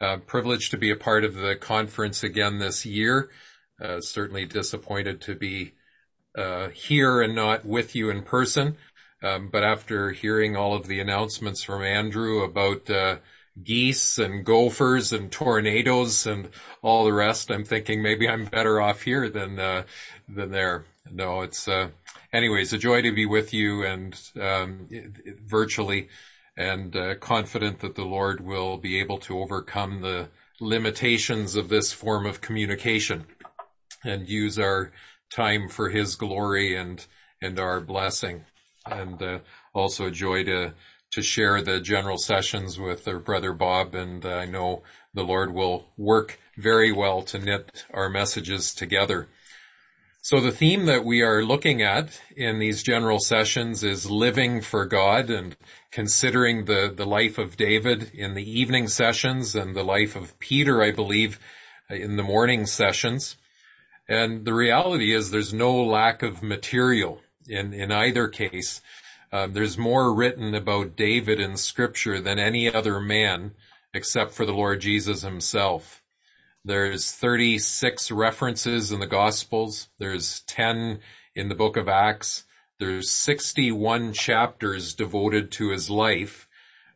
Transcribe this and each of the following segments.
Uh, privileged to be a part of the conference again this year. Uh, certainly disappointed to be uh, here and not with you in person. Um, but after hearing all of the announcements from Andrew about uh, geese and gophers and tornadoes and all the rest, I'm thinking maybe I'm better off here than uh, than there. No, it's uh, anyways a joy to be with you and um, virtually and uh, confident that the Lord will be able to overcome the limitations of this form of communication and use our time for His glory and and our blessing. And uh, also a joy to to share the general sessions with our brother Bob, and uh, I know the Lord will work very well to knit our messages together. So the theme that we are looking at in these general sessions is living for God and considering the, the life of David in the evening sessions and the life of Peter, I believe, in the morning sessions. And the reality is there's no lack of material in, in either case. Um, there's more written about David in scripture than any other man except for the Lord Jesus himself. There's 36 references in the Gospels. There's 10 in the book of Acts. There's 61 chapters devoted to his life.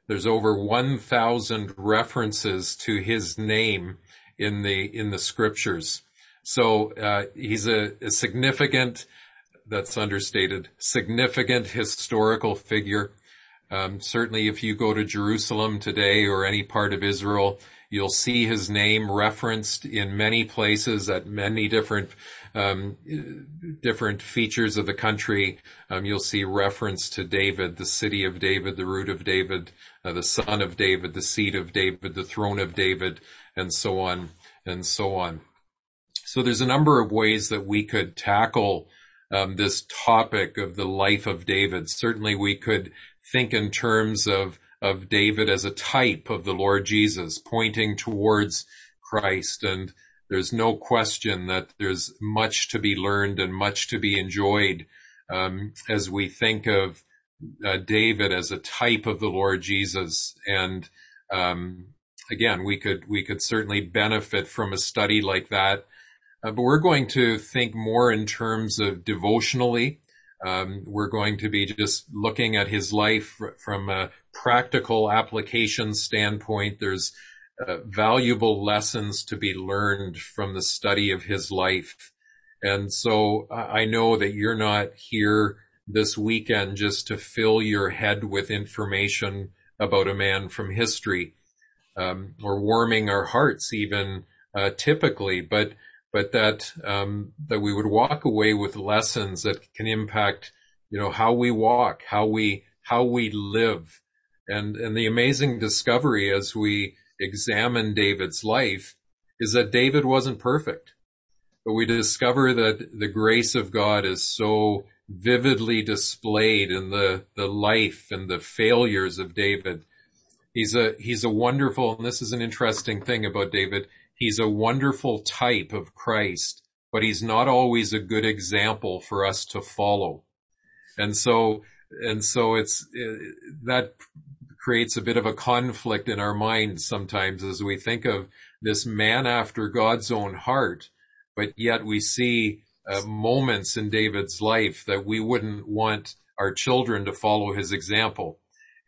There's over 1,000 references to his name in the, in the scriptures. So, uh, he's a, a significant, that's understated, significant historical figure. Um, certainly if you go to Jerusalem today or any part of Israel, You'll see his name referenced in many places at many different um, different features of the country. Um, you'll see reference to David, the city of David, the root of David, uh, the son of David, the seed of David, the throne of David, and so on and so on. So there's a number of ways that we could tackle um, this topic of the life of David. Certainly, we could think in terms of of David as a type of the Lord Jesus, pointing towards Christ. And there's no question that there's much to be learned and much to be enjoyed um, as we think of uh, David as a type of the Lord Jesus. And um, again, we could we could certainly benefit from a study like that. Uh, but we're going to think more in terms of devotionally um, we're going to be just looking at his life from a practical application standpoint. There's uh, valuable lessons to be learned from the study of his life. And so I know that you're not here this weekend just to fill your head with information about a man from history, um, or warming our hearts even, uh, typically, but but that um, that we would walk away with lessons that can impact, you know, how we walk, how we how we live, and and the amazing discovery as we examine David's life is that David wasn't perfect, but we discover that the grace of God is so vividly displayed in the the life and the failures of David. He's a he's a wonderful, and this is an interesting thing about David He's a wonderful type of Christ, but he's not always a good example for us to follow. And so, and so it's, it, that creates a bit of a conflict in our minds sometimes as we think of this man after God's own heart, but yet we see uh, moments in David's life that we wouldn't want our children to follow his example.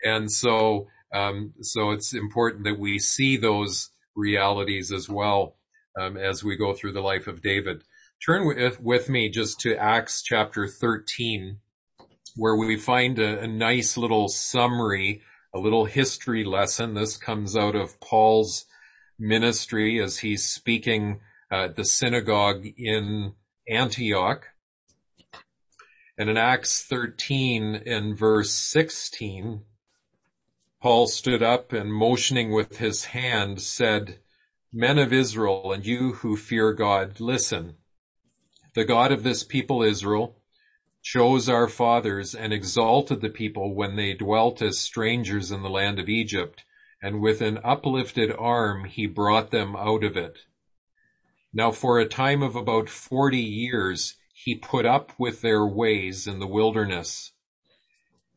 And so, um, so it's important that we see those realities as well um, as we go through the life of David. Turn with, with me just to Acts chapter 13, where we find a, a nice little summary, a little history lesson. This comes out of Paul's ministry as he's speaking at the synagogue in Antioch. And in Acts 13 and verse 16, Paul stood up and motioning with his hand said, Men of Israel and you who fear God, listen. The God of this people Israel chose our fathers and exalted the people when they dwelt as strangers in the land of Egypt, and with an uplifted arm he brought them out of it. Now for a time of about forty years he put up with their ways in the wilderness.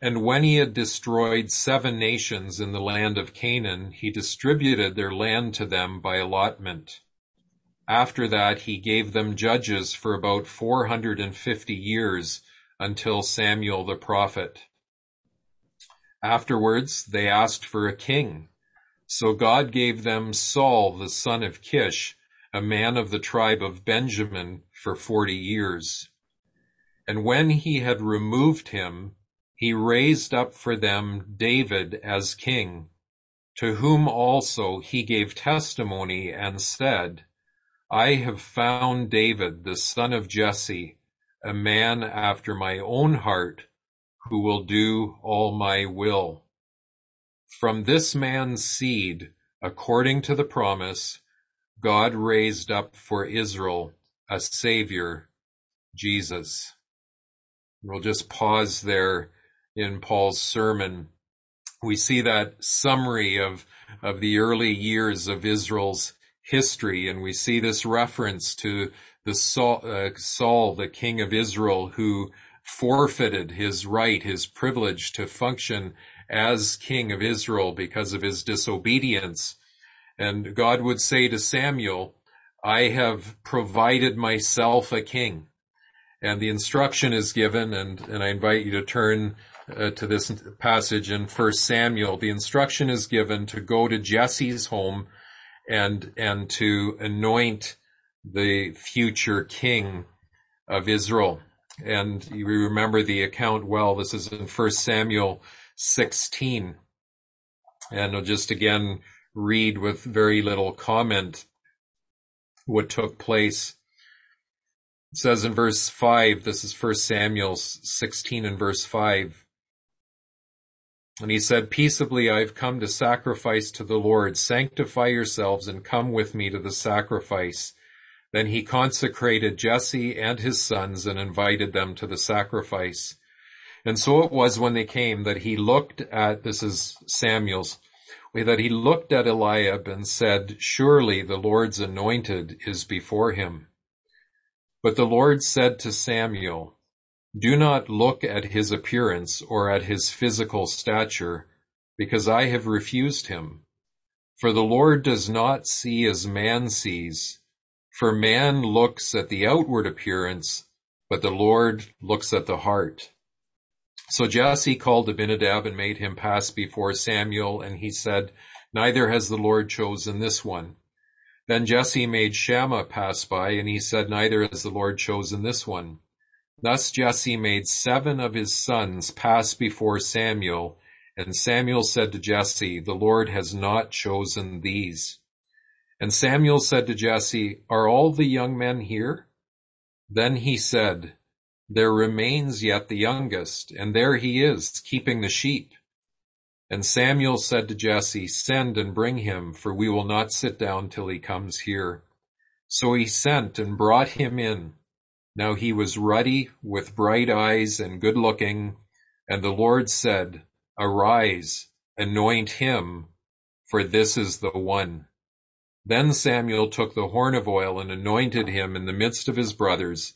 And when he had destroyed seven nations in the land of Canaan, he distributed their land to them by allotment. After that, he gave them judges for about 450 years until Samuel the prophet. Afterwards, they asked for a king. So God gave them Saul the son of Kish, a man of the tribe of Benjamin, for forty years. And when he had removed him, he raised up for them David as king, to whom also he gave testimony and said, I have found David, the son of Jesse, a man after my own heart, who will do all my will. From this man's seed, according to the promise, God raised up for Israel a savior, Jesus. We'll just pause there in Paul's sermon, we see that summary of, of the early years of Israel's history, and we see this reference to the Saul, uh, Saul, the king of Israel, who forfeited his right, his privilege to function as king of Israel because of his disobedience. And God would say to Samuel, I have provided myself a king. And the instruction is given, and, and I invite you to turn uh, to this passage in First Samuel, the instruction is given to go to Jesse's home and and to anoint the future king of Israel. And you remember the account well. This is in First Samuel 16. And I'll just again read with very little comment what took place. It says in verse 5, this is First Samuel 16 and verse 5. And he said, Peaceably I have come to sacrifice to the Lord. Sanctify yourselves and come with me to the sacrifice. Then he consecrated Jesse and his sons and invited them to the sacrifice. And so it was when they came that he looked at, this is Samuel's, that he looked at Eliab and said, Surely the Lord's anointed is before him. But the Lord said to Samuel, do not look at his appearance or at his physical stature, because I have refused him. For the Lord does not see as man sees, for man looks at the outward appearance, but the Lord looks at the heart. So Jesse called Abinadab and made him pass before Samuel, and he said, Neither has the Lord chosen this one. Then Jesse made Shammah pass by, and he said, Neither has the Lord chosen this one. Thus Jesse made seven of his sons pass before Samuel, and Samuel said to Jesse, The Lord has not chosen these. And Samuel said to Jesse, Are all the young men here? Then he said, There remains yet the youngest, and there he is, keeping the sheep. And Samuel said to Jesse, Send and bring him, for we will not sit down till he comes here. So he sent and brought him in. Now he was ruddy, with bright eyes, and good looking. And the Lord said, Arise, anoint him, for this is the one. Then Samuel took the horn of oil and anointed him in the midst of his brothers.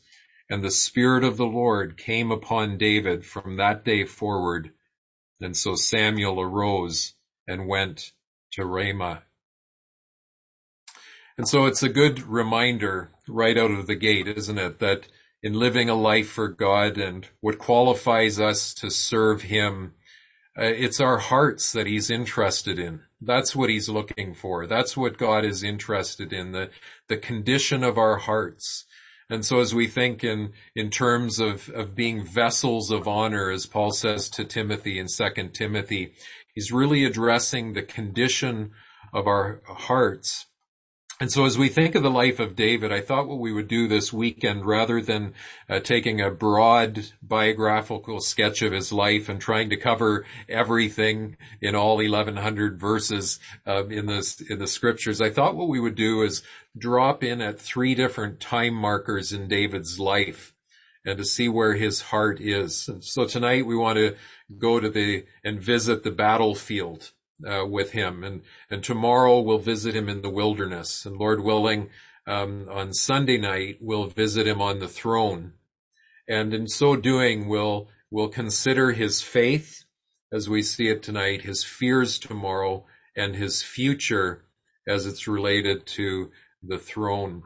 And the Spirit of the Lord came upon David from that day forward. And so Samuel arose and went to Ramah. And so it's a good reminder right out of the gate, isn't it? That in living a life for God and what qualifies us to serve Him, uh, it's our hearts that He's interested in. That's what He's looking for. That's what God is interested in, the, the condition of our hearts. And so as we think in, in terms of, of being vessels of honor, as Paul says to Timothy in 2 Timothy, he's really addressing the condition of our hearts and so as we think of the life of David, I thought what we would do this weekend, rather than uh, taking a broad biographical sketch of his life and trying to cover everything in all 1100 verses uh, in the, in the scriptures, I thought what we would do is drop in at three different time markers in David's life and to see where his heart is. And so tonight we want to go to the, and visit the battlefield uh, with him. And, and tomorrow we'll visit him in the wilderness. And Lord willing, um, on Sunday night, we'll visit him on the throne. And in so doing, we'll, We'll consider his faith as we see it tonight, his fears tomorrow, and his future as it's related to the throne.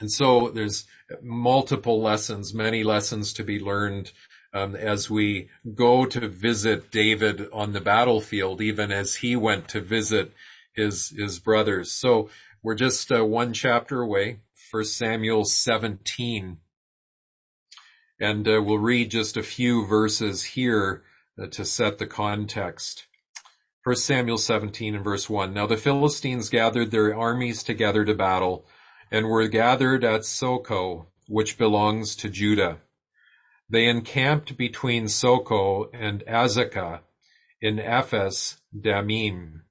And so there's multiple lessons, many lessons to be learned um, as we go to visit David on the battlefield, even as he went to visit his his brothers. So we're just uh, one chapter away, First Samuel 17, and uh, we'll read just a few verses here uh, to set the context. First Samuel 17 and verse 1. Now the Philistines gathered their armies together to battle and were gathered at Socoh, which belongs to Judah. They encamped between Socoh and Azekah in Ephes Dammim.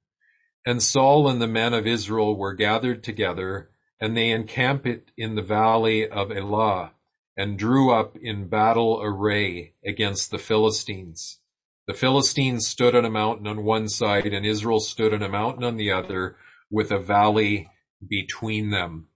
And Saul and the men of Israel were gathered together, and they encamped in the valley of Elah, and drew up in battle array against the Philistines. The Philistines stood on a mountain on one side, and Israel stood on a mountain on the other, with a valley between them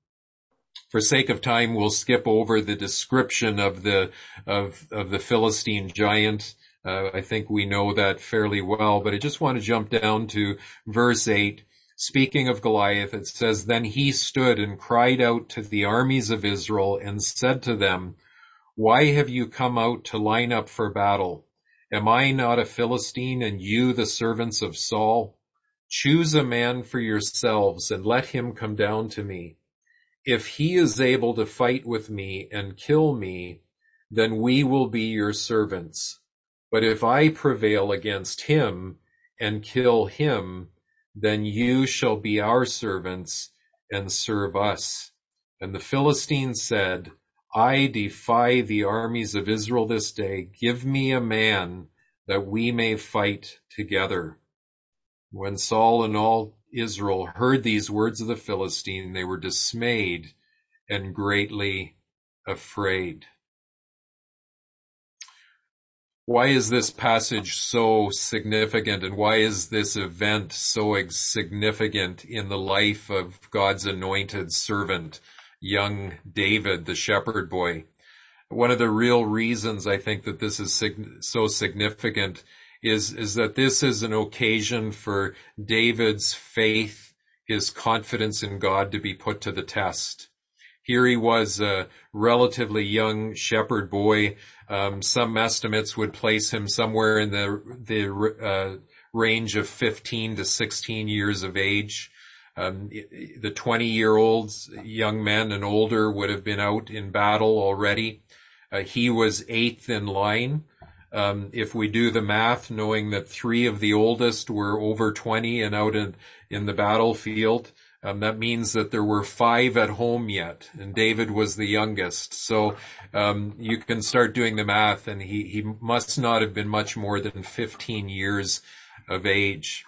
for sake of time, we'll skip over the description of the of of the Philistine giant. Uh, I think we know that fairly well, but I just want to jump down to verse eight. Speaking of Goliath, it says, Then he stood and cried out to the armies of Israel and said to them, Why have you come out to line up for battle? Am I not a Philistine and you the servants of Saul? Choose a man for yourselves and let him come down to me. If he is able to fight with me and kill me, then we will be your servants. But if I prevail against him and kill him, then you shall be our servants and serve us. And the Philistines said, I defy the armies of Israel this day. Give me a man that we may fight together. When Saul and all Israel heard these words of the Philistine, they were dismayed and greatly afraid. Why is this passage so significant and why is this event so significant in the life of God's anointed servant, young David, the shepherd boy? One of the real reasons I think that this is so significant is, is that this is an occasion for David's faith, his confidence in God to be put to the test. Here he was a relatively young shepherd boy. Um, some estimates would place him somewhere in the, the, uh, range of 15 to 16 years of age. Um, the 20 year olds, young men and older would have been out in battle already. Uh, he was eighth in line. Um, if we do the math, knowing that three of the oldest were over 20 and out in, in the battlefield, um, that means that there were five at home yet, and David was the youngest. So um, you can start doing the math, and he he must not have been much more than 15 years of age.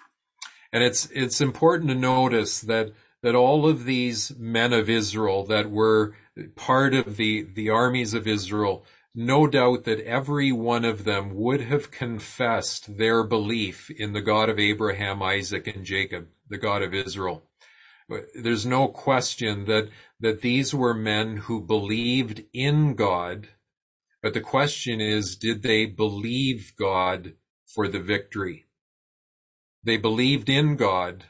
And it's it's important to notice that that all of these men of Israel that were part of the the armies of Israel no doubt that every one of them would have confessed their belief in the God of Abraham, Isaac, and Jacob, the God of Israel. There's no question that, that these were men who believed in God, but the question is, did they believe God for the victory? They believed in God,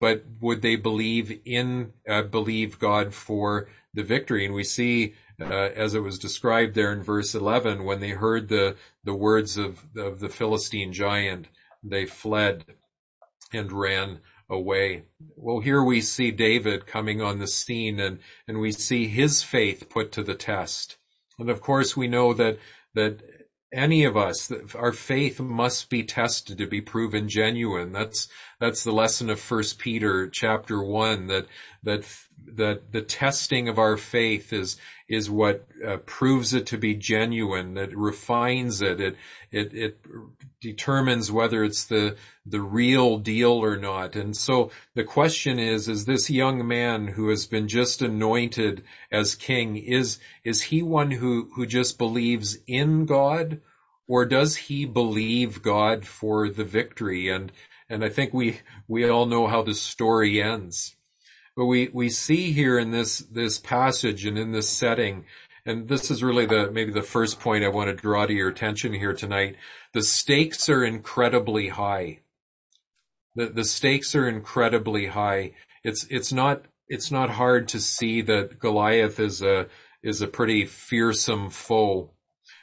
but would they believe in, uh, believe God for the victory? And we see uh, as it was described there in verse 11, when they heard the, the words of, of the Philistine giant, they fled and ran away. Well, here we see David coming on the scene and, and we see his faith put to the test. And of course we know that, that any of us, our faith must be tested to be proven genuine. That's, that's the lesson of First Peter chapter one, that, that, that the testing of our faith is, is what uh, proves it to be genuine, that refines it. It, it, it determines whether it's the, the real deal or not. And so the question is, is this young man who has been just anointed as king, is, is he one who, who just believes in God? Or does he believe God for the victory? And, and I think we, we all know how the story ends. But we, we see here in this, this passage and in this setting, and this is really the, maybe the first point I want to draw to your attention here tonight. The stakes are incredibly high. The, the stakes are incredibly high. It's, it's not, it's not hard to see that Goliath is a, is a pretty fearsome foe.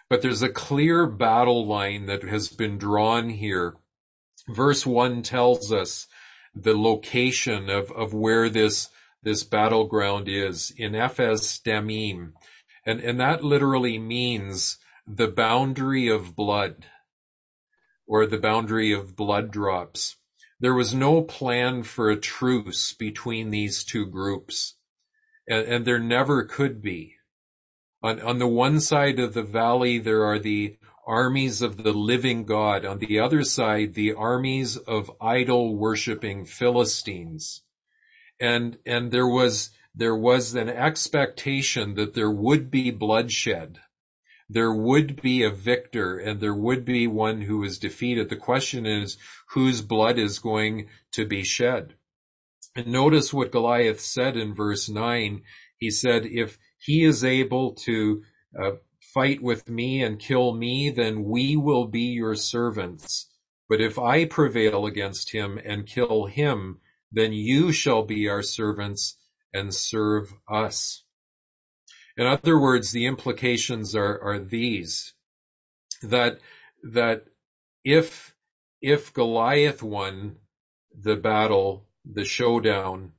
But there's a clear battle line that has been drawn here. Verse one tells us the location of, of where this, this battleground is in Ephes Dammim. And, and that literally means the boundary of blood or the boundary of blood drops. There was no plan for a truce between these two groups and, and there never could be. On, on the one side of the valley, there are the armies of the living God. On the other side, the armies of idol worshiping Philistines. And, and there was, there was an expectation that there would be bloodshed. There would be a victor and there would be one who was defeated. The question is whose blood is going to be shed. And notice what Goliath said in verse nine. He said, if he is able to uh, fight with me and kill me, then we will be your servants. But if I prevail against him and kill him, then you shall be our servants and serve us. In other words, the implications are, are these, that, that if, if Goliath won the battle, the showdown,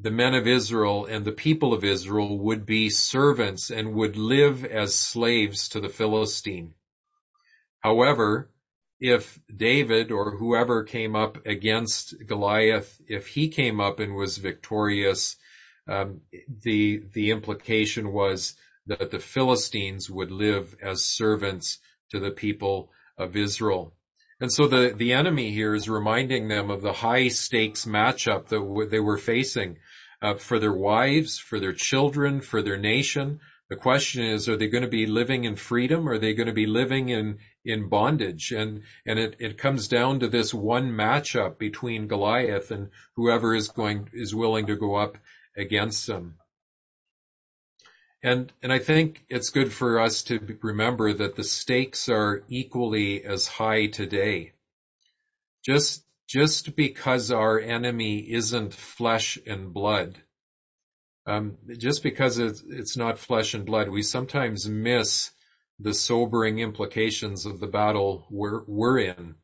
the men of Israel and the people of Israel would be servants and would live as slaves to the Philistine. However, if David or whoever came up against Goliath, if he came up and was victorious, um, the the implication was that the Philistines would live as servants to the people of Israel. And so the, the enemy here is reminding them of the high stakes matchup that w- they were facing uh, for their wives, for their children, for their nation. The question is, are they going to be living in freedom? Or are they going to be living in, in bondage? And, and it, it comes down to this one matchup between Goliath and whoever is going, is willing to go up against them. And, and I think it's good for us to remember that the stakes are equally as high today. Just, just because our enemy isn't flesh and blood, um, just because it's, it's not flesh and blood, we sometimes miss the sobering implications of the battle we're, we're in.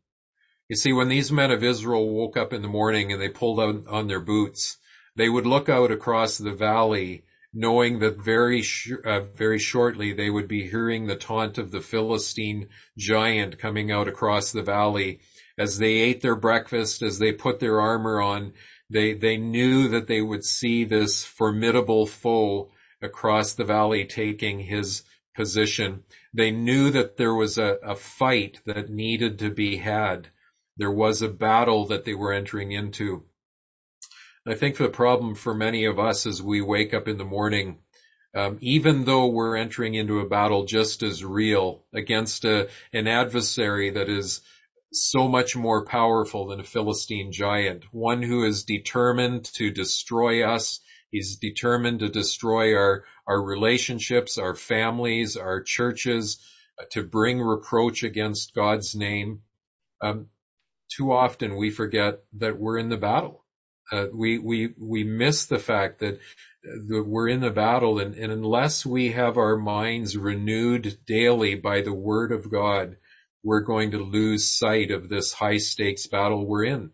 You see, when these men of Israel woke up in the morning and they pulled out on their boots, they would look out across the valley knowing that very sh- uh, very shortly they would be hearing the taunt of the Philistine giant coming out across the valley. As they ate their breakfast as they put their armor on they they knew that they would see this formidable foe across the valley taking his position. They knew that there was a, a fight that needed to be had. There was a battle that they were entering into I think the problem for many of us as we wake up in the morning, um, even though we're entering into a battle just as real against a, an adversary that is so much more powerful than a Philistine giant, one who is determined to destroy us. He's determined to destroy our, our relationships, our families, our churches, uh, to bring reproach against God's name. Um, too often we forget that we're in the battle uh, we we we miss the fact that, that we're in the battle, and, and unless we have our minds renewed daily by the Word of God, we're going to lose sight of this high stakes battle we're in.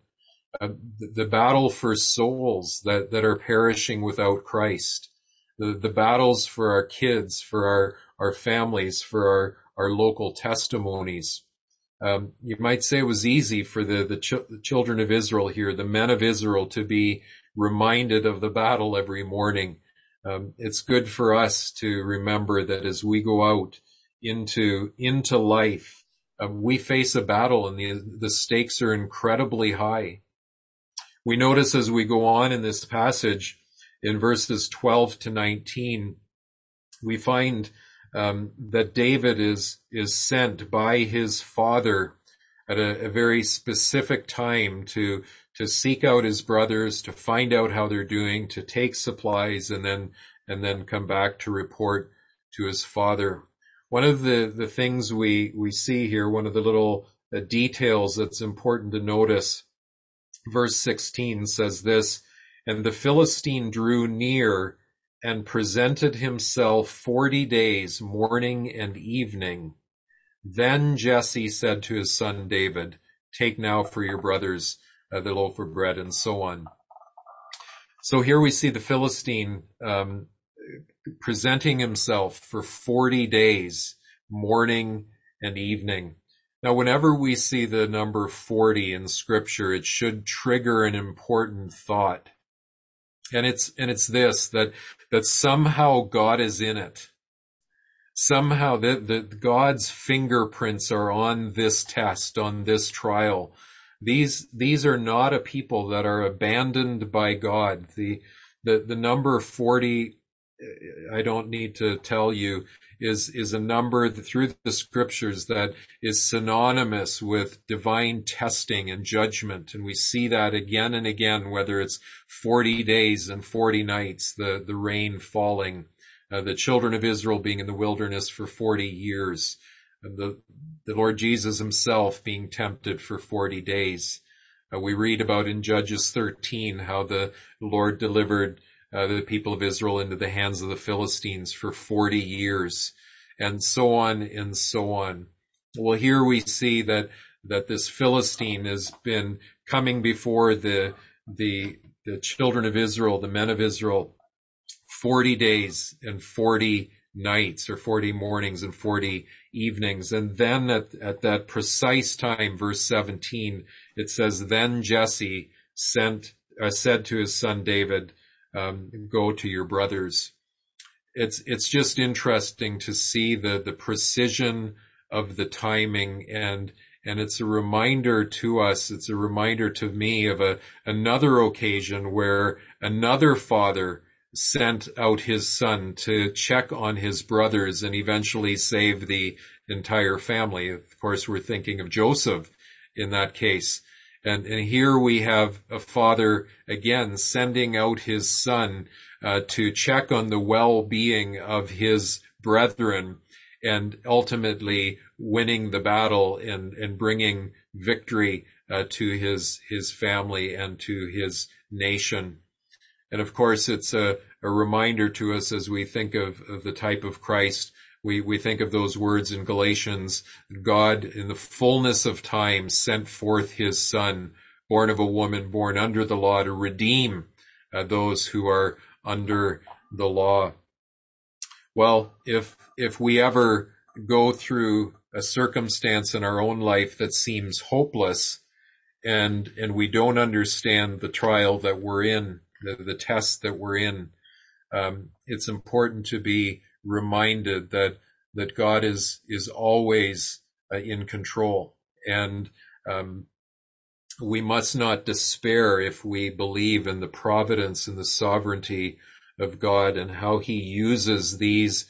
Uh, the, the, battle for souls that, that are perishing without Christ, the, the battles for our kids, for our, our families, for our, our local testimonies. Um, you might say it was easy for the, the, ch- the, children of Israel here, the men of Israel, to be reminded of the battle every morning. Um, it's good for us to remember that as we go out into into life, uh, we face a battle, and the the stakes are incredibly high. We notice as we go on in this passage, in verses 12 to 19, we find um, that David is is sent by his father at a, a, very specific time to to seek out his brothers, to find out how they're doing, to take supplies, and then and then come back to report to his father. One of the, the things we, we see here, one of the little uh, details that's important to notice, verse 16 says this, and the Philistine drew near and presented himself forty days, morning and evening. Then Jesse said to his son David, take now for your brothers uh, the loaf of bread and so on. So here we see the Philistine um, presenting himself for 40 days, morning and evening. Now, whenever we see the number 40 in scripture, it should trigger an important thought. And it's, and it's this, that, that somehow God is in it. Somehow that, that God's fingerprints are on this test, on this trial. These, these are not a people that are abandoned by God. The, the, the number 40 I don't need to tell you is is a number through the scriptures that is synonymous with divine testing and judgment. And we see that again and again whether it's 40 days and 40 nights the the rain falling uh, the children of Israel being in the wilderness for 40 years the the Lord Jesus himself being tempted for 40 days. Uh, we read about in Judges 13 how the Lord delivered uh, the people of Israel into the hands of the Philistines for 40 years and so on and so on. Well, here we see that, that this Philistine has been coming before the, the, the children of Israel, the men of Israel, 40 days and 40 nights or 40 mornings and 40 evenings. And then at, at that precise time, verse 17, it says, then Jesse sent, uh, said to his son David, um, go to your brothers. It's it's just interesting to see the the precision of the timing and and it's a reminder to us it's a reminder to me of a another occasion where another father sent out his son to check on his brothers and eventually save the entire family of course we're thinking of Joseph in that case and, and here we have a father again sending out his son uh, to check on the well-being of his brethren and ultimately winning the battle and, and bringing victory uh, to his his family and to his nation. And of course, it's a, a reminder to us as we think of, of the type of Christ we, we think of those words in Galatians, God in the fullness of time sent forth his son, born of a woman, born under the law to redeem uh, those who are under the law. Well, if, if we ever go through a circumstance in our own life that seems hopeless and, and we don't understand the trial that we're in, the, the test that we're in, um, it's important to be reminded that that God is is always uh, in control, and um, we must not despair if we believe in the providence and the sovereignty of God and how He uses these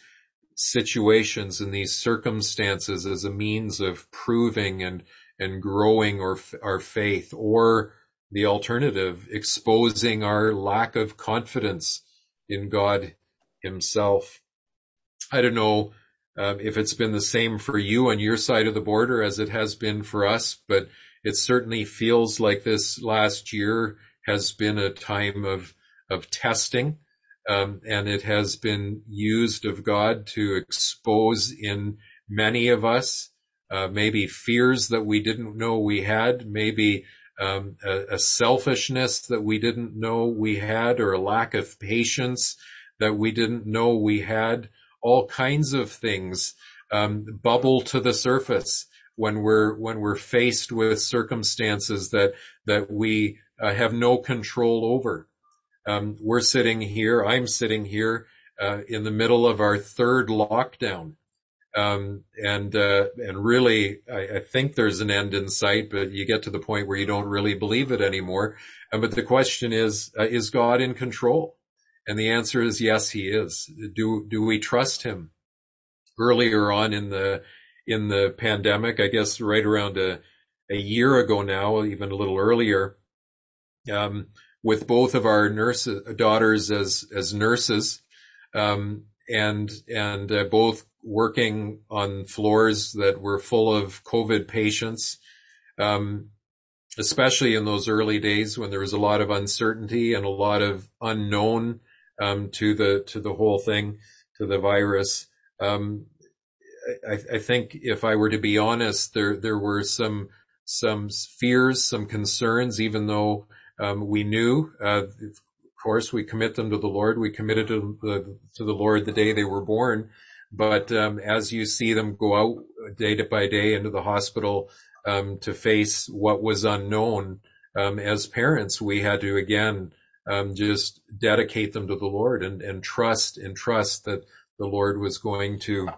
situations and these circumstances as a means of proving and and growing our our faith, or the alternative, exposing our lack of confidence in God Himself. I don't know um, if it's been the same for you on your side of the border as it has been for us, but it certainly feels like this last year has been a time of of testing, um, and it has been used of God to expose in many of us uh, maybe fears that we didn't know we had, maybe um, a, a selfishness that we didn't know we had, or a lack of patience that we didn't know we had all kinds of things um, bubble to the surface when we're when we're faced with circumstances that that we uh, have no control over. Um, we're sitting here. I'm sitting here uh, in the middle of our third lockdown, um, and uh, and really, I, I, think there's an end in sight. But you get to the point where you don't really believe it anymore. but the question is, uh, is God in control? And the answer is yes, he is. Do, do we trust him? Earlier on in the, in the pandemic, I guess right around a, a year ago now, even a little earlier, um, with both of our nurses, daughters as, as nurses, um, and and uh, both working on floors that were full of COVID patients, um, especially in those early days when there was a lot of uncertainty and a lot of unknown um, to the to the whole thing, to the virus. Um, I, I, think if I were to be honest, there there were some some fears, some concerns, even though um, we knew. Uh, of course, we commit them to the Lord. We committed to the to the Lord the day they were born. But um, as you see them go out day by day into the hospital um, to face what was unknown, um, as parents, we had to again um, just dedicate them to the Lord and, and trust and trust that the Lord was going to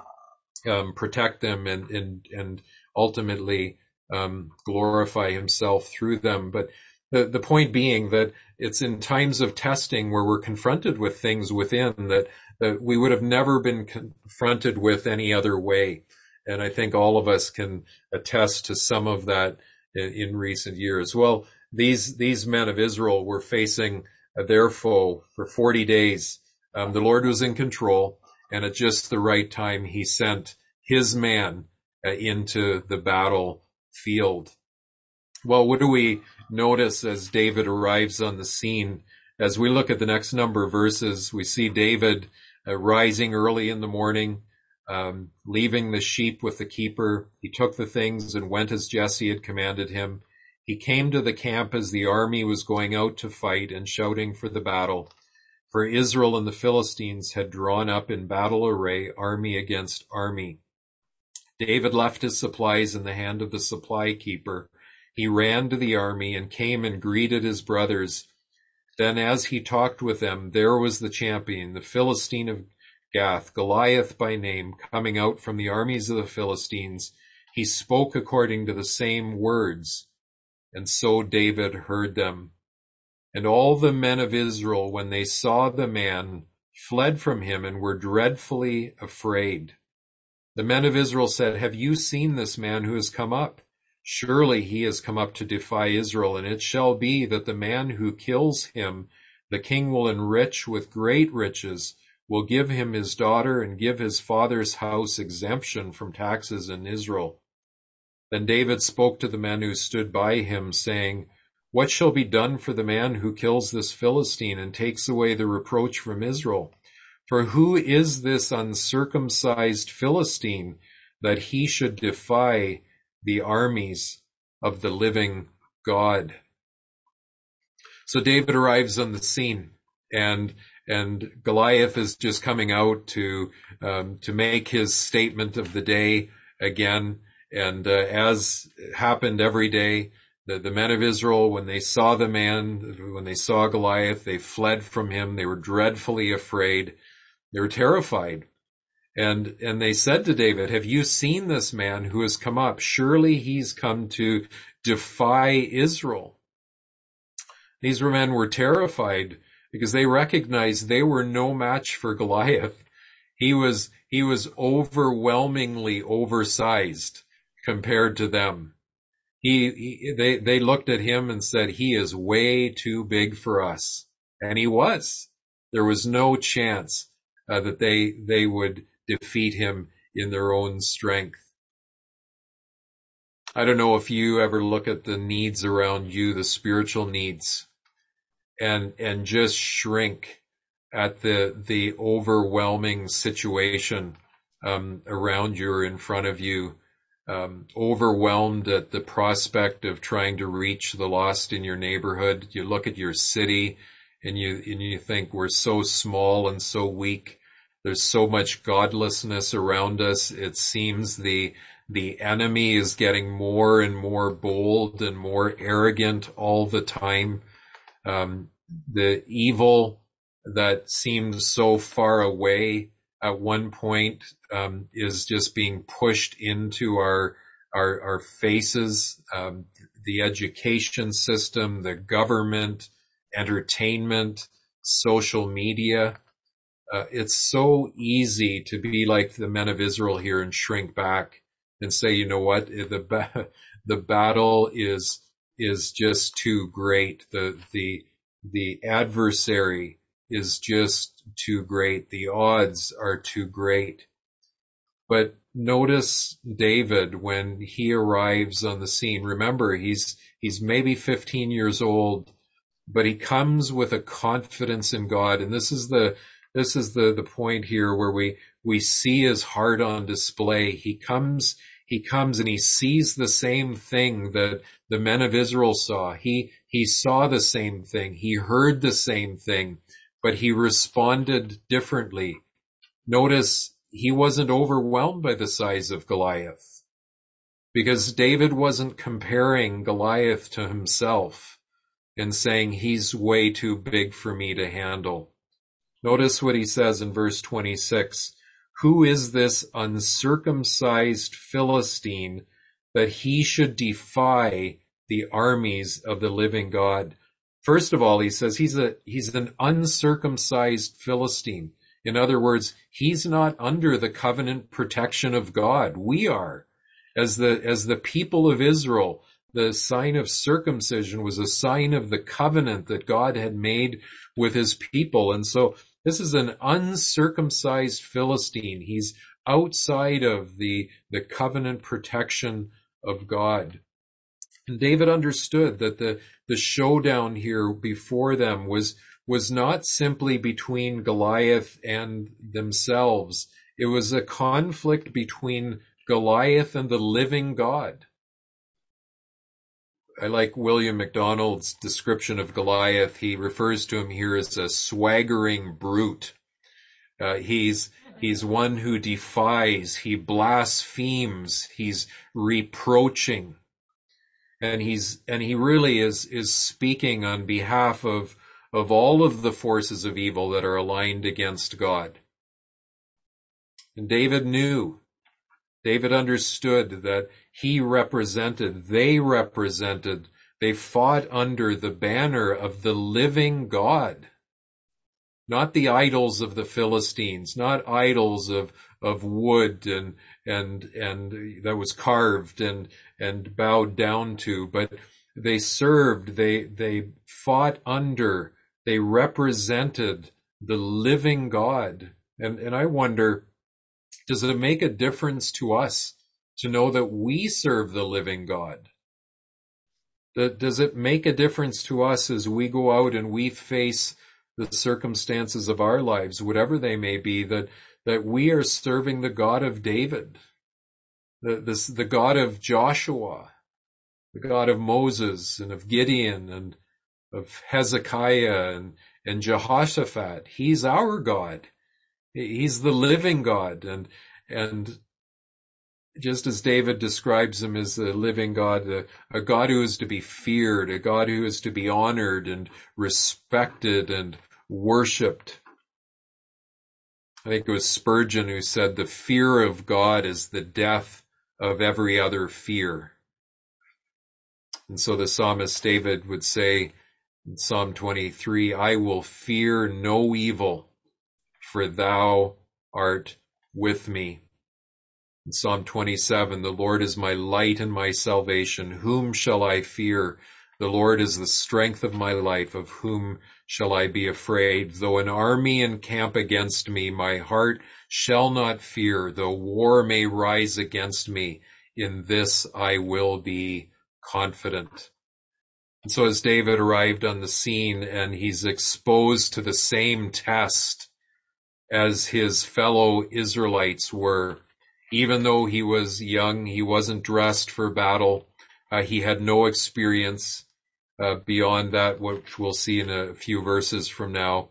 um, protect them and and and ultimately um, glorify Himself through them. But the the point being that it's in times of testing where we're confronted with things within that that we would have never been confronted with any other way. And I think all of us can attest to some of that in, in recent years. Well, these these men of Israel were facing their foe for 40 days. Um, the Lord was in control, and at just the right time, He sent His man uh, into the battle field. Well, what do we notice as David arrives on the scene? As we look at the next number of verses, we see David uh, rising early in the morning, um, leaving the sheep with the keeper. He took the things and went as Jesse had commanded him. He came to the camp as the army was going out to fight and shouting for the battle. For Israel and the Philistines had drawn up in battle array, army against army. David left his supplies in the hand of the supply keeper. He ran to the army and came and greeted his brothers. Then as he talked with them, there was the champion, the Philistine of Gath, Goliath by name, coming out from the armies of the Philistines. He spoke according to the same words and so David heard them. And all the men of Israel, when they saw the man, fled from him and were dreadfully afraid. The men of Israel said, Have you seen this man who has come up? Surely he has come up to defy Israel, and it shall be that the man who kills him, the king will enrich with great riches, will give him his daughter, and give his father's house exemption from taxes in Israel. Then David spoke to the men who stood by him, saying, What shall be done for the man who kills this Philistine and takes away the reproach from Israel? For who is this uncircumcised Philistine that he should defy the armies of the living God? So David arrives on the scene and and Goliath is just coming out to um, to make his statement of the day again. And uh, as happened every day, the, the men of Israel, when they saw the man, when they saw Goliath, they fled from him. They were dreadfully afraid. They were terrified. And, and they said to David, have you seen this man who has come up? Surely he's come to defy Israel. These men were terrified because they recognized they were no match for Goliath. He was, he was overwhelmingly oversized compared to them. He, he, they, they looked at him and said, he is way too big for us. And he was. There was no chance uh, that they, they would defeat him in their own strength. I don't know if you ever look at the needs around you, the spiritual needs, and, and just shrink at the, the overwhelming situation, um, around you or in front of you um, overwhelmed at the prospect of trying to reach the lost in your neighborhood. You look at your city and you, and you think we're so small and so weak. There's so much godlessness around us. It seems the, the enemy is getting more and more bold and more arrogant all the time. Um, the evil that seems so far away at one point um, is just being pushed into our our, our faces. Um, the education system, the government, entertainment, social media. Uh, it's so easy to be like the men of Israel here and shrink back and say, you know what, the ba- the battle is is just too great. The the the adversary is just too great. The odds are too great. But notice David when he arrives on the scene. Remember, he's, he's maybe 15 years old, but he comes with a confidence in God. And this is the, this is the, the point here where we, we see his heart on display. He comes, he comes and he sees the same thing that the men of Israel saw. He, he saw the same thing. He heard the same thing, but he responded differently. Notice he wasn't overwhelmed by the size of Goliath because David wasn't comparing Goliath to himself and saying he's way too big for me to handle. Notice what he says in verse 26. Who is this uncircumcised Philistine that he should defy the armies of the living God? First of all, he says he's a, he's an uncircumcised Philistine. In other words, he's not under the covenant protection of God. We are. As the, as the people of Israel, the sign of circumcision was a sign of the covenant that God had made with his people. And so this is an uncircumcised Philistine. He's outside of the, the covenant protection of God. And David understood that the, the showdown here before them was, was not simply between Goliath and themselves. It was a conflict between Goliath and the living God. I like William MacDonald's description of Goliath. He refers to him here as a swaggering brute. Uh, he's he's one who defies, he blasphemes, he's reproaching, and he's and he really is is speaking on behalf of of all of the forces of evil that are aligned against God. And David knew David understood that he represented, they represented, they fought under the banner of the living God. Not the idols of the Philistines, not idols of, of wood and, and, and that was carved and, and bowed down to, but they served, they, they fought under, they represented the living God. And, and I wonder, does it make a difference to us to know that we serve the living God? That does it make a difference to us as we go out and we face the circumstances of our lives, whatever they may be, that, that we are serving the God of David, the, this, the God of Joshua, the God of Moses and of Gideon and of Hezekiah and, and Jehoshaphat. He's our God. He's the living God and, and just as David describes him as the living God, a, a, God who is to be feared, a God who is to be honored and respected and worshiped. I think it was Spurgeon who said the fear of God is the death of every other fear. And so the psalmist David would say in Psalm 23, I will fear no evil for thou art with me. In Psalm 27, the Lord is my light and my salvation. Whom shall I fear? The Lord is the strength of my life. Of whom shall I be afraid? Though an army encamp against me, my heart shall not fear. Though war may rise against me, in this I will be confident. And so as David arrived on the scene and he's exposed to the same test as his fellow Israelites were. Even though he was young, he wasn't dressed for battle. Uh, he had no experience uh, beyond that, which we'll see in a few verses from now.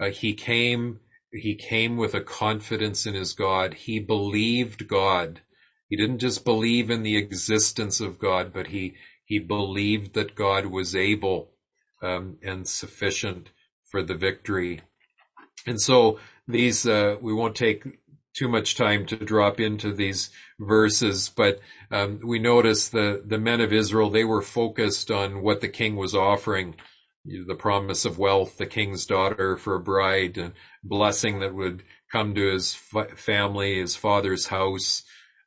Uh, he came, he came with a confidence in his God. He believed God. He didn't just believe in the existence of God, but he, he believed that God was able um, and sufficient for the victory. And so these, uh, we won't take too much time to drop into these verses, but um, we notice the the men of Israel they were focused on what the king was offering, the promise of wealth, the king's daughter for a bride, and blessing that would come to his family, his father's house.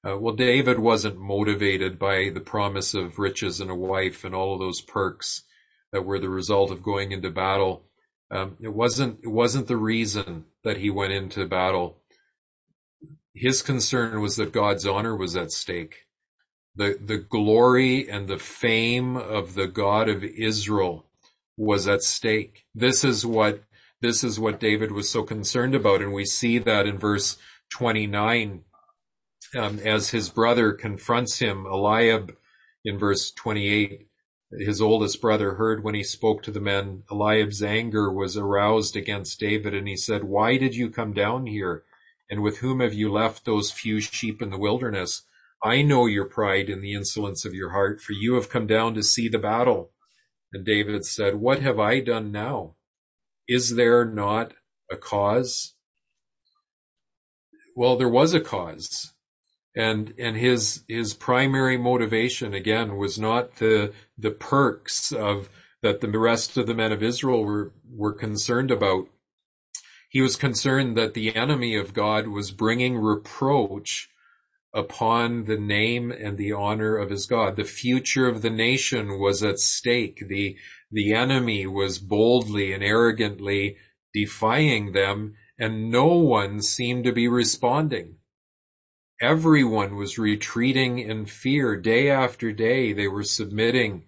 Uh, well, David wasn't motivated by the promise of riches and a wife and all of those perks that were the result of going into battle. Um, it wasn't, it wasn't the reason that he went into battle. His concern was that God's honor was at stake. The, the glory and the fame of the God of Israel was at stake. This is what, this is what David was so concerned about. And we see that in verse 29, um, as his brother confronts him, Eliab in verse 28, his oldest brother heard when he spoke to the men, Eliab's anger was aroused against David and he said, why did you come down here? And with whom have you left those few sheep in the wilderness? I know your pride and the insolence of your heart, for you have come down to see the battle. And David said, what have I done now? Is there not a cause? Well, there was a cause and and his his primary motivation again was not the the perks of that the rest of the men of Israel were were concerned about. He was concerned that the enemy of God was bringing reproach upon the name and the honor of his God. The future of the nation was at stake. The the enemy was boldly and arrogantly defying them and no one seemed to be responding everyone was retreating in fear day after day. They were submitting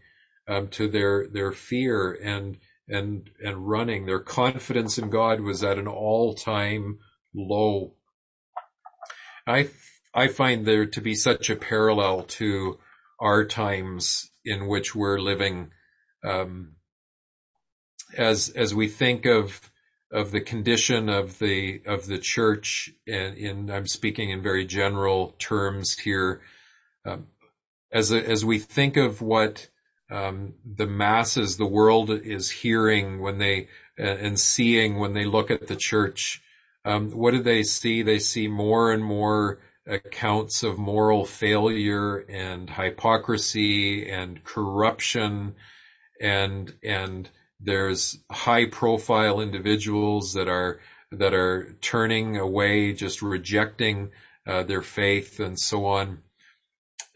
um, to their their fear and and and running. Their confidence in God was at an all time low. I I find there to be such a parallel to our times in which we're living. Um, as as we think of of the condition of the of the church, and in I'm speaking in very general terms here, um, as a, as we think of what um, the masses, the world is hearing when they uh, and seeing when they look at the church. Um, what do they see? They see more and more accounts of moral failure and hypocrisy and corruption and and there's high profile individuals that are that are turning away, just rejecting uh, their faith and so on.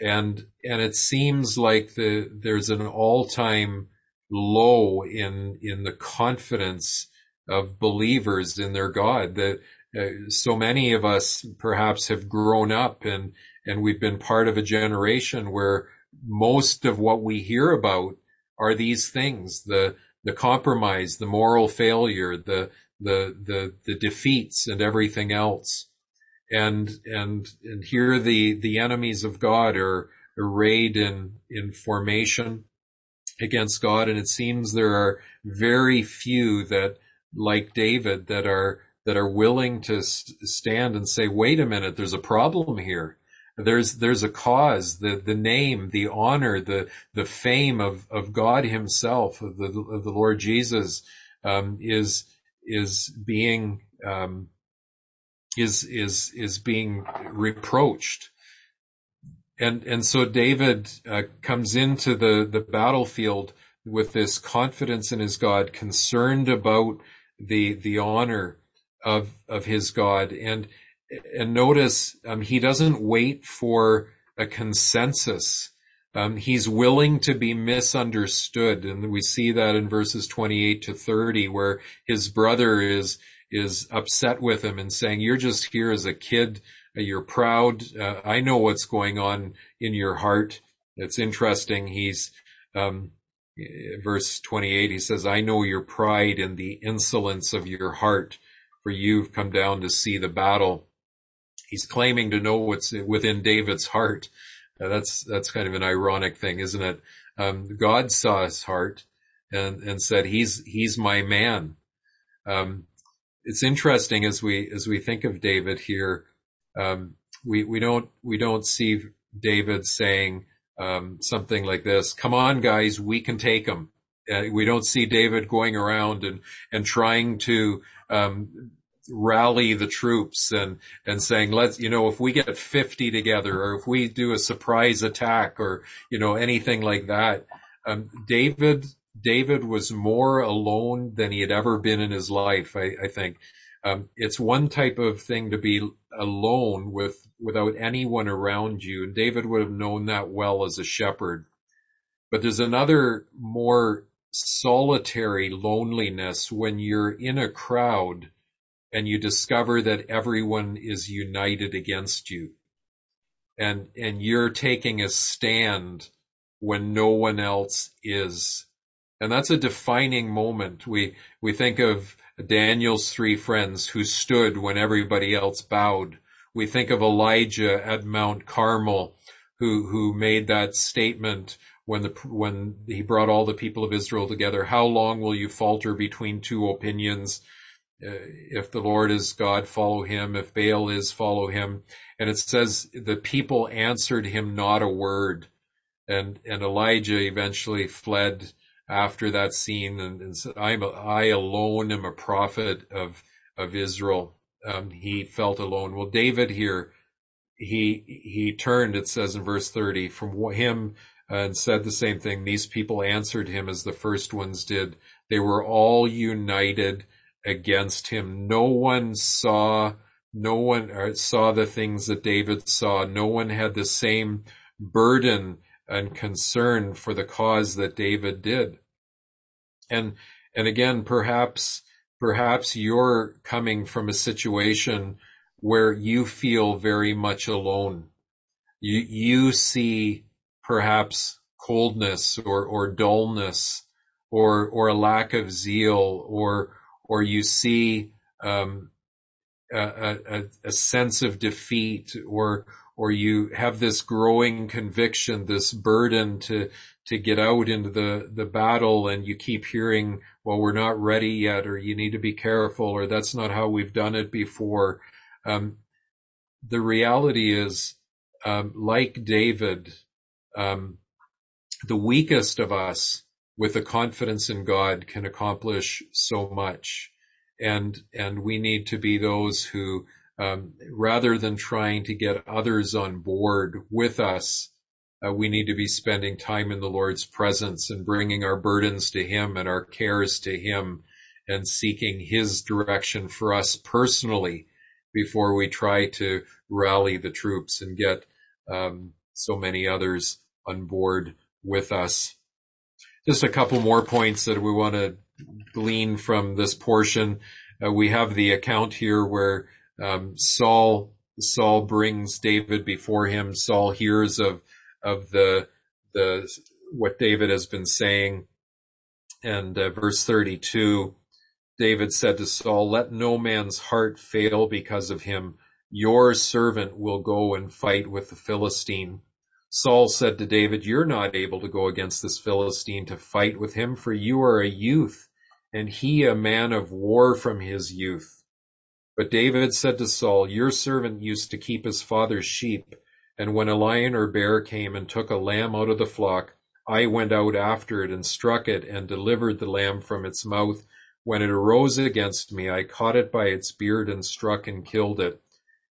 And and it seems like the there's an all time low in in the confidence of believers in their God that uh, so many of us perhaps have grown up and and we've been part of a generation where most of what we hear about are these things the the compromise, the moral failure, the, the, the, the defeats and everything else. And, and, and here the, the enemies of God are arrayed in, in formation against God. And it seems there are very few that, like David, that are, that are willing to stand and say, wait a minute, there's a problem here. There's, there's a cause, the, the name, the honor, the, the fame of, of God himself, of the, of the Lord Jesus, um, is, is being, um, is, is, is being reproached. And, and so David, uh, comes into the, the battlefield with this confidence in his God, concerned about the, the honor of, of his God. And, and notice um, he doesn't wait for a consensus. Um, he's willing to be misunderstood, and we see that in verses 28 to 30, where his brother is is upset with him and saying, "You're just here as a kid. You're proud. Uh, I know what's going on in your heart." It's interesting. He's um, verse 28. He says, "I know your pride and the insolence of your heart, for you've come down to see the battle." he's claiming to know what's within David's heart. Uh, that's that's kind of an ironic thing, isn't it? Um, God saw his heart and and said, "He's he's my man." Um, it's interesting as we as we think of David here. Um, we we don't we don't see David saying um, something like this. Come on, guys, we can take him. Uh, we don't see David going around and and trying to um, rally the troops and, and saying, let's, you know, if we get 50 together or if we do a surprise attack or, you know, anything like that. Um, David, David was more alone than he had ever been in his life, I, I think. Um, it's one type of thing to be alone with, without anyone around you. And David would have known that well as a shepherd. But there's another more solitary loneliness when you're in a crowd and you discover that everyone is united against you. And and you're taking a stand when no one else is. And that's a defining moment. We we think of Daniel's three friends who stood when everybody else bowed. We think of Elijah at Mount Carmel who who made that statement when the when he brought all the people of Israel together. How long will you falter between two opinions if the Lord is God follow him. If Baal is follow him. And it says the people answered him not a word. And and Elijah eventually fled after that scene. And, and said I'm a, I alone am a prophet of of Israel. Um, he felt alone. Well David here he he turned it says in verse 30 from him and said the same thing. These people answered him as the first ones did. They were all united against him. No one saw no one uh, saw the things that David saw. No one had the same burden and concern for the cause that David did. And and again perhaps perhaps you're coming from a situation where you feel very much alone. You, you see perhaps coldness or, or dullness or, or a lack of zeal or, or you see, um, a, a, a sense of defeat or, or you have this growing conviction, this burden to, to get out into the, the battle and you keep hearing, well, we're not ready yet, or you need to be careful, or that's not how we've done it before. Um, the reality is, um, like David, um, the weakest of us with a confidence in God can accomplish so much. And, and we need to be those who, um, rather than trying to get others on board with us, uh, we need to be spending time in the Lord's presence and bringing our burdens to Him and our cares to Him and seeking His direction for us personally before we try to rally the troops and get um, so many others on board with us. Just a couple more points that we want to glean from this portion. Uh, we have the account here where um, Saul Saul brings David before him. Saul hears of of the the what David has been saying, and uh, verse thirty two. David said to Saul, let no man's heart fail because of him. Your servant will go and fight with the Philistine. Saul said to David, you're not able to go against this Philistine to fight with him, for you are a youth, and he a man of war from his youth. But David said to Saul, your servant used to keep his father's sheep, and when a lion or bear came and took a lamb out of the flock, I went out after it and struck it and delivered the lamb from its mouth when it arose against me, I caught it by its beard and struck and killed it.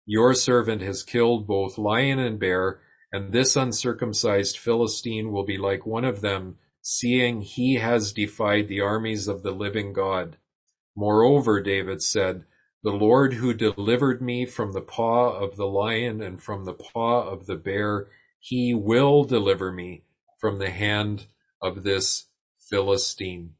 Your servant has killed both lion and bear, and this uncircumcised Philistine will be like one of them, seeing he has defied the armies of the living God. Moreover, David said, the Lord who delivered me from the paw of the lion and from the paw of the bear, he will deliver me from the hand of this Philistine.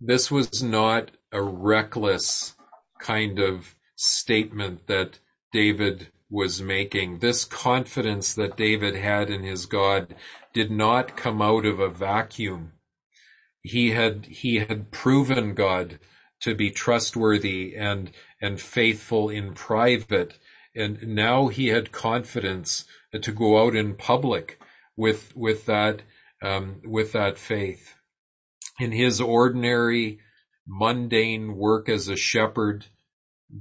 This was not a reckless kind of statement that David was making. This confidence that David had in his God did not come out of a vacuum. He had, he had proven God to be trustworthy and, and faithful in private. And now he had confidence to go out in public with, with that, um, with that faith in his ordinary, mundane work as a shepherd,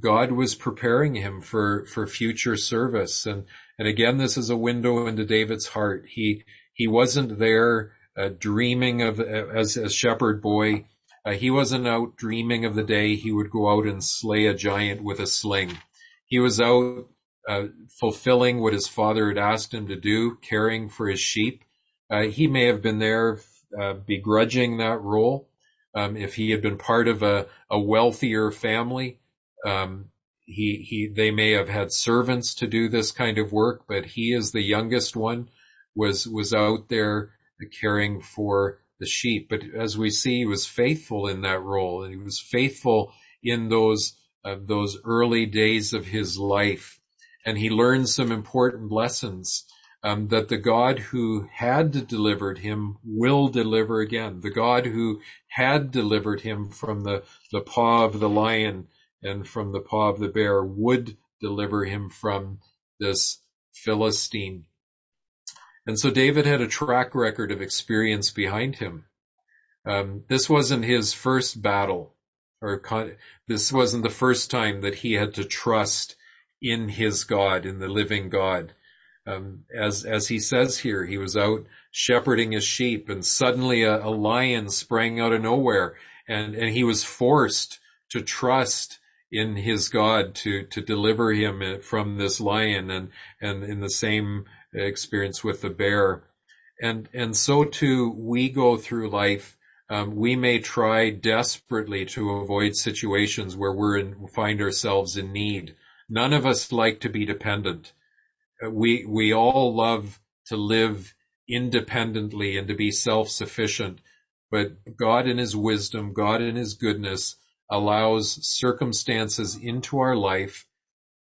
God was preparing him for, for future service. And, and again, this is a window into David's heart. He, he wasn't there uh, dreaming of, as a shepherd boy. Uh, he wasn't out dreaming of the day he would go out and slay a giant with a sling. He was out uh, fulfilling what his father had asked him to do, caring for his sheep. Uh, he may have been there uh, begrudging that role. Um, if he had been part of a, a wealthier family, um, he, he, they may have had servants to do this kind of work, but he is the youngest one was, was out there, caring for the sheep. But as we see, he was faithful in that role and he was faithful in those, uh, those early days of his life. And he learned some important lessons. Um, that the God who had delivered him will deliver again. The God who had delivered him from the, the paw of the lion and from the paw of the bear would deliver him from this Philistine. And so David had a track record of experience behind him. Um, this wasn't his first battle, or con- this wasn't the first time that he had to trust in his God, in the living God. Um, as as he says here, he was out shepherding his sheep, and suddenly a, a lion sprang out of nowhere, and and he was forced to trust in his God to to deliver him from this lion, and and in the same experience with the bear. And, and so too, we go through life. Um, we may try desperately to avoid situations where we're in, find ourselves in need. None of us like to be dependent. Uh, we, we all love to live independently and to be self-sufficient. But God in his wisdom, God in his goodness allows circumstances into our life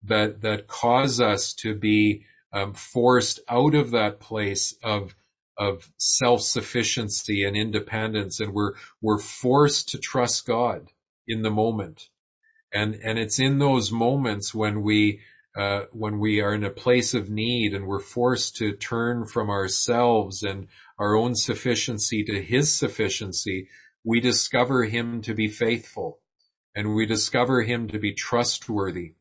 that, that cause us to be um, forced out of that place of of self-sufficiency and independence and we're we're forced to trust God in the moment. And and it's in those moments when we uh, when we are in a place of need and we're forced to turn from ourselves and our own sufficiency to his sufficiency we discover him to be faithful and we discover him to be trustworthy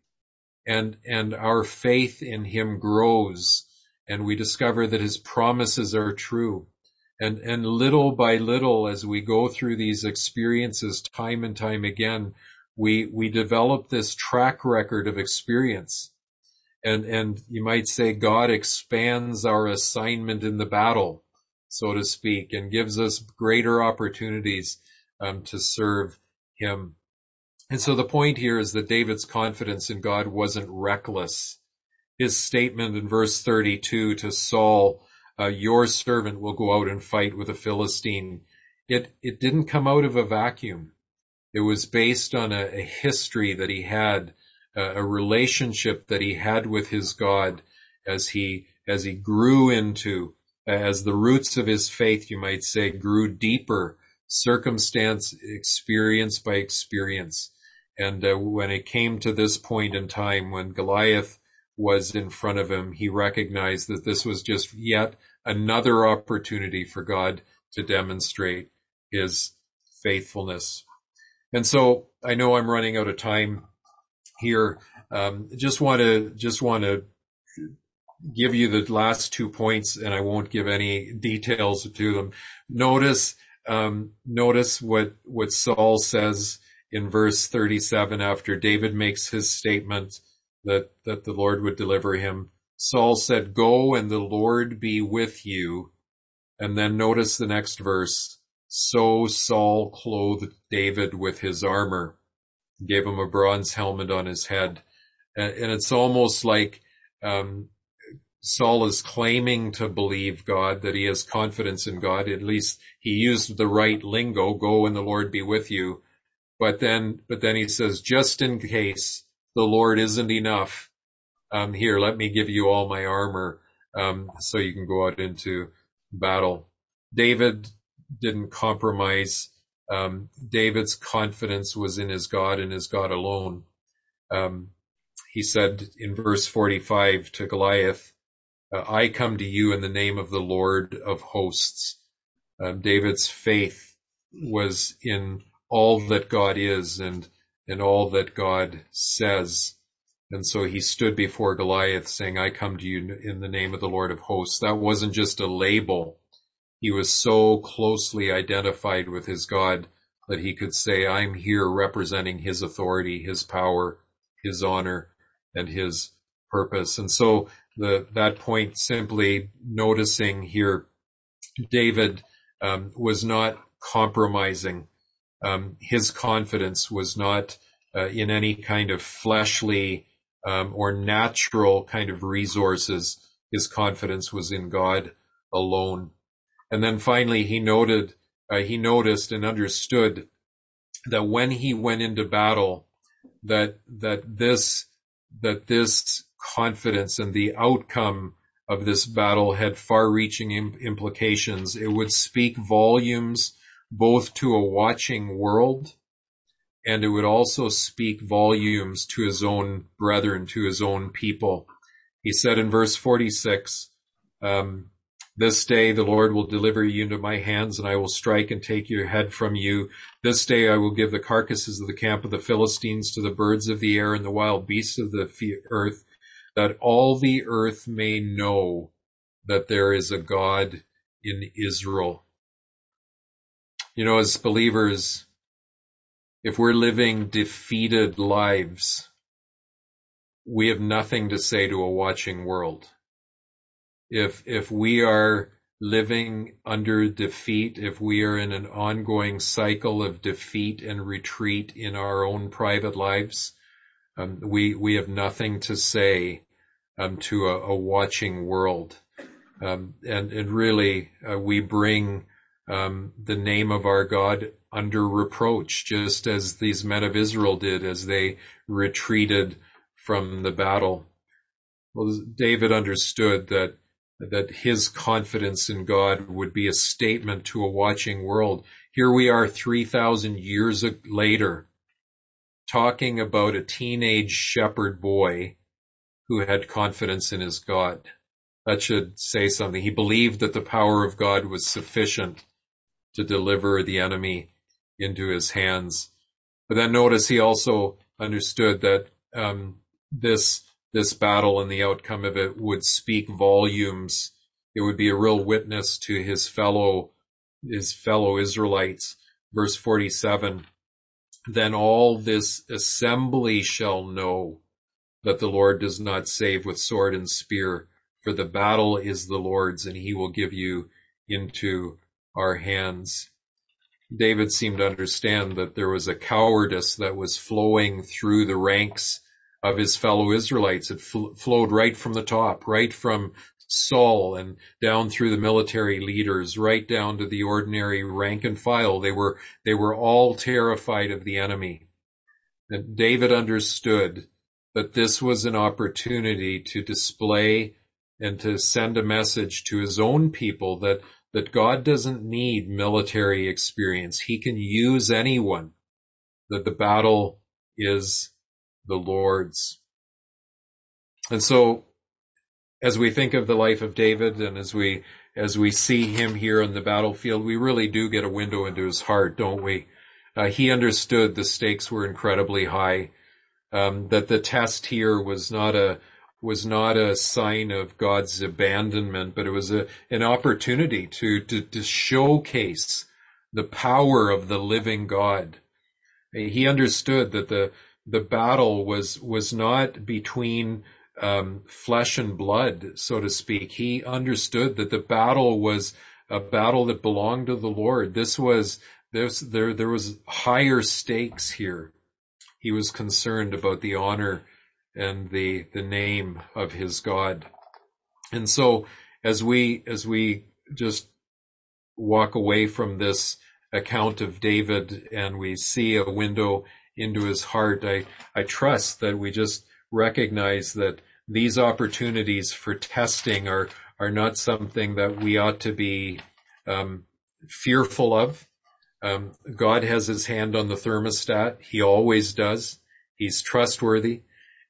and, and our faith in him grows and we discover that his promises are true. And, and little by little, as we go through these experiences time and time again, we, we develop this track record of experience. And, and you might say God expands our assignment in the battle, so to speak, and gives us greater opportunities um, to serve him. And so the point here is that David's confidence in God wasn't reckless. His statement in verse 32 to Saul, uh, your servant will go out and fight with a Philistine. It, it didn't come out of a vacuum. It was based on a, a history that he had, uh, a relationship that he had with his God as he, as he grew into, as the roots of his faith, you might say, grew deeper, circumstance, experience by experience. And uh, when it came to this point in time, when Goliath was in front of him, he recognized that this was just yet another opportunity for God to demonstrate his faithfulness. And so I know I'm running out of time here. Um, just want to, just want to give you the last two points and I won't give any details to them. Notice, um, notice what, what Saul says in verse 37 after David makes his statement that, that the Lord would deliver him. Saul said, go and the Lord be with you. And then notice the next verse. So Saul clothed David with his armor, gave him a bronze helmet on his head. And, and it's almost like, um, Saul is claiming to believe God, that he has confidence in God. At least he used the right lingo, go and the Lord be with you. But then, but then he says, just in case the Lord isn't enough, um, here, let me give you all my armor, um, so you can go out into battle. David didn't compromise. Um, David's confidence was in his God and his God alone. Um, he said in verse 45 to Goliath, uh, I come to you in the name of the Lord of hosts. Um, David's faith was in all that God is and, and all that God says. And so he stood before Goliath saying, I come to you in the name of the Lord of hosts. That wasn't just a label. He was so closely identified with his God that he could say, I'm here representing his authority, his power, his honor, and his purpose. And so the, that point simply noticing here, David um, was not compromising um, his confidence was not uh, in any kind of fleshly um, or natural kind of resources. His confidence was in God alone. And then finally he noted, uh, he noticed and understood that when he went into battle, that, that this, that this confidence and the outcome of this battle had far reaching implications. It would speak volumes both to a watching world and it would also speak volumes to his own brethren, to his own people. He said in verse 46, um, this day the Lord will deliver you into my hands and I will strike and take your head from you. This day I will give the carcasses of the camp of the Philistines to the birds of the air and the wild beasts of the earth that all the earth may know that there is a God in Israel. You know, as believers, if we're living defeated lives, we have nothing to say to a watching world. If if we are living under defeat, if we are in an ongoing cycle of defeat and retreat in our own private lives, um, we we have nothing to say um, to a, a, watching world, um, and and really uh, we bring um, the name of our God under reproach, just as these men of Israel did as they retreated from the battle. Well, David understood that that his confidence in God would be a statement to a watching world. Here we are 3,000 years later talking about a teenage shepherd boy who had confidence in his God. That should say something. He believed that the power of God was sufficient to deliver the enemy into his hands. But then notice he also understood that um, this this battle and the outcome of it would speak volumes. It would be a real witness to his fellow, his fellow Israelites. Verse 47, then all this assembly shall know that the Lord does not save with sword and spear, for the battle is the Lord's and he will give you into our hands. David seemed to understand that there was a cowardice that was flowing through the ranks of his fellow Israelites. It fl- flowed right from the top, right from Saul and down through the military leaders, right down to the ordinary rank and file. They were, they were all terrified of the enemy. And David understood that this was an opportunity to display and to send a message to his own people that, that God doesn't need military experience. He can use anyone, that the battle is the Lord's. And so as we think of the life of David and as we, as we see him here on the battlefield, we really do get a window into his heart, don't we? Uh, he understood the stakes were incredibly high, um, that the test here was not a, was not a sign of God's abandonment, but it was a, an opportunity to, to, to showcase the power of the living God. He understood that the, the battle was was not between um, flesh and blood, so to speak. He understood that the battle was a battle that belonged to the Lord. This was this there there was higher stakes here. He was concerned about the honor and the the name of his God. And so as we as we just walk away from this account of David and we see a window into his heart. I, I trust that we just recognize that these opportunities for testing are, are not something that we ought to be um, fearful of. Um, God has his hand on the thermostat. He always does. He's trustworthy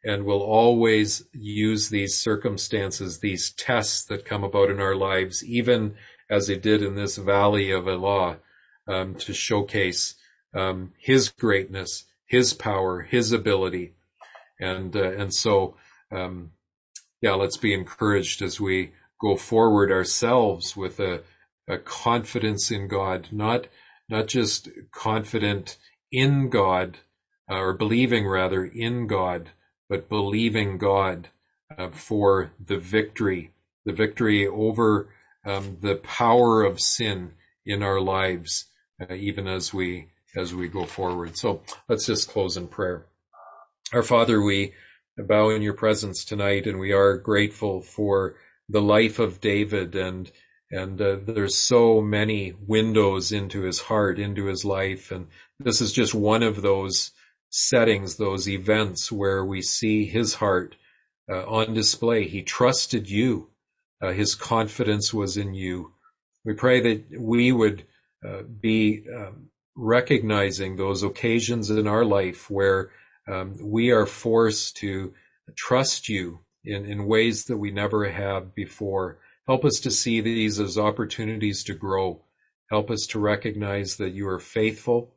and will always use these circumstances, these tests that come about in our lives, even as it did in this valley of Elah, um, to showcase um, his greatness his power, his ability. And, uh, and so, um, yeah, let's be encouraged as we go forward ourselves with a, a confidence in God, not, not just confident in God, uh, or believing rather in God, but believing God uh, for the victory, the victory over um, the power of sin in our lives, uh, even as we as we go forward. So let's just close in prayer. Our Father, we bow in your presence tonight and we are grateful for the life of David and And uh, there's so many windows into his heart, into his life. And this is just one of those settings, those events where we see his heart uh, on display. He trusted you. Uh, his confidence was in you. We pray that we would uh, be um, recognizing those occasions in our life where um, we are forced to trust you in, in ways that we never have before. Help us to see these as opportunities to grow. Help us to recognize that you are faithful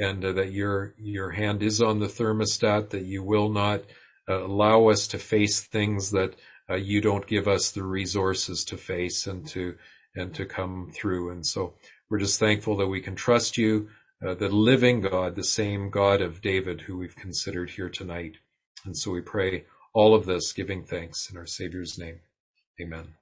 and uh, that your your hand is on the thermostat, that you will not uh, allow us to face things that uh, you don't give us the resources to face and to and to come through. And so we're just thankful that we can trust you, uh, the living God, the same God of David who we've considered here tonight. And so we pray all of this giving thanks in our Savior's name. Amen.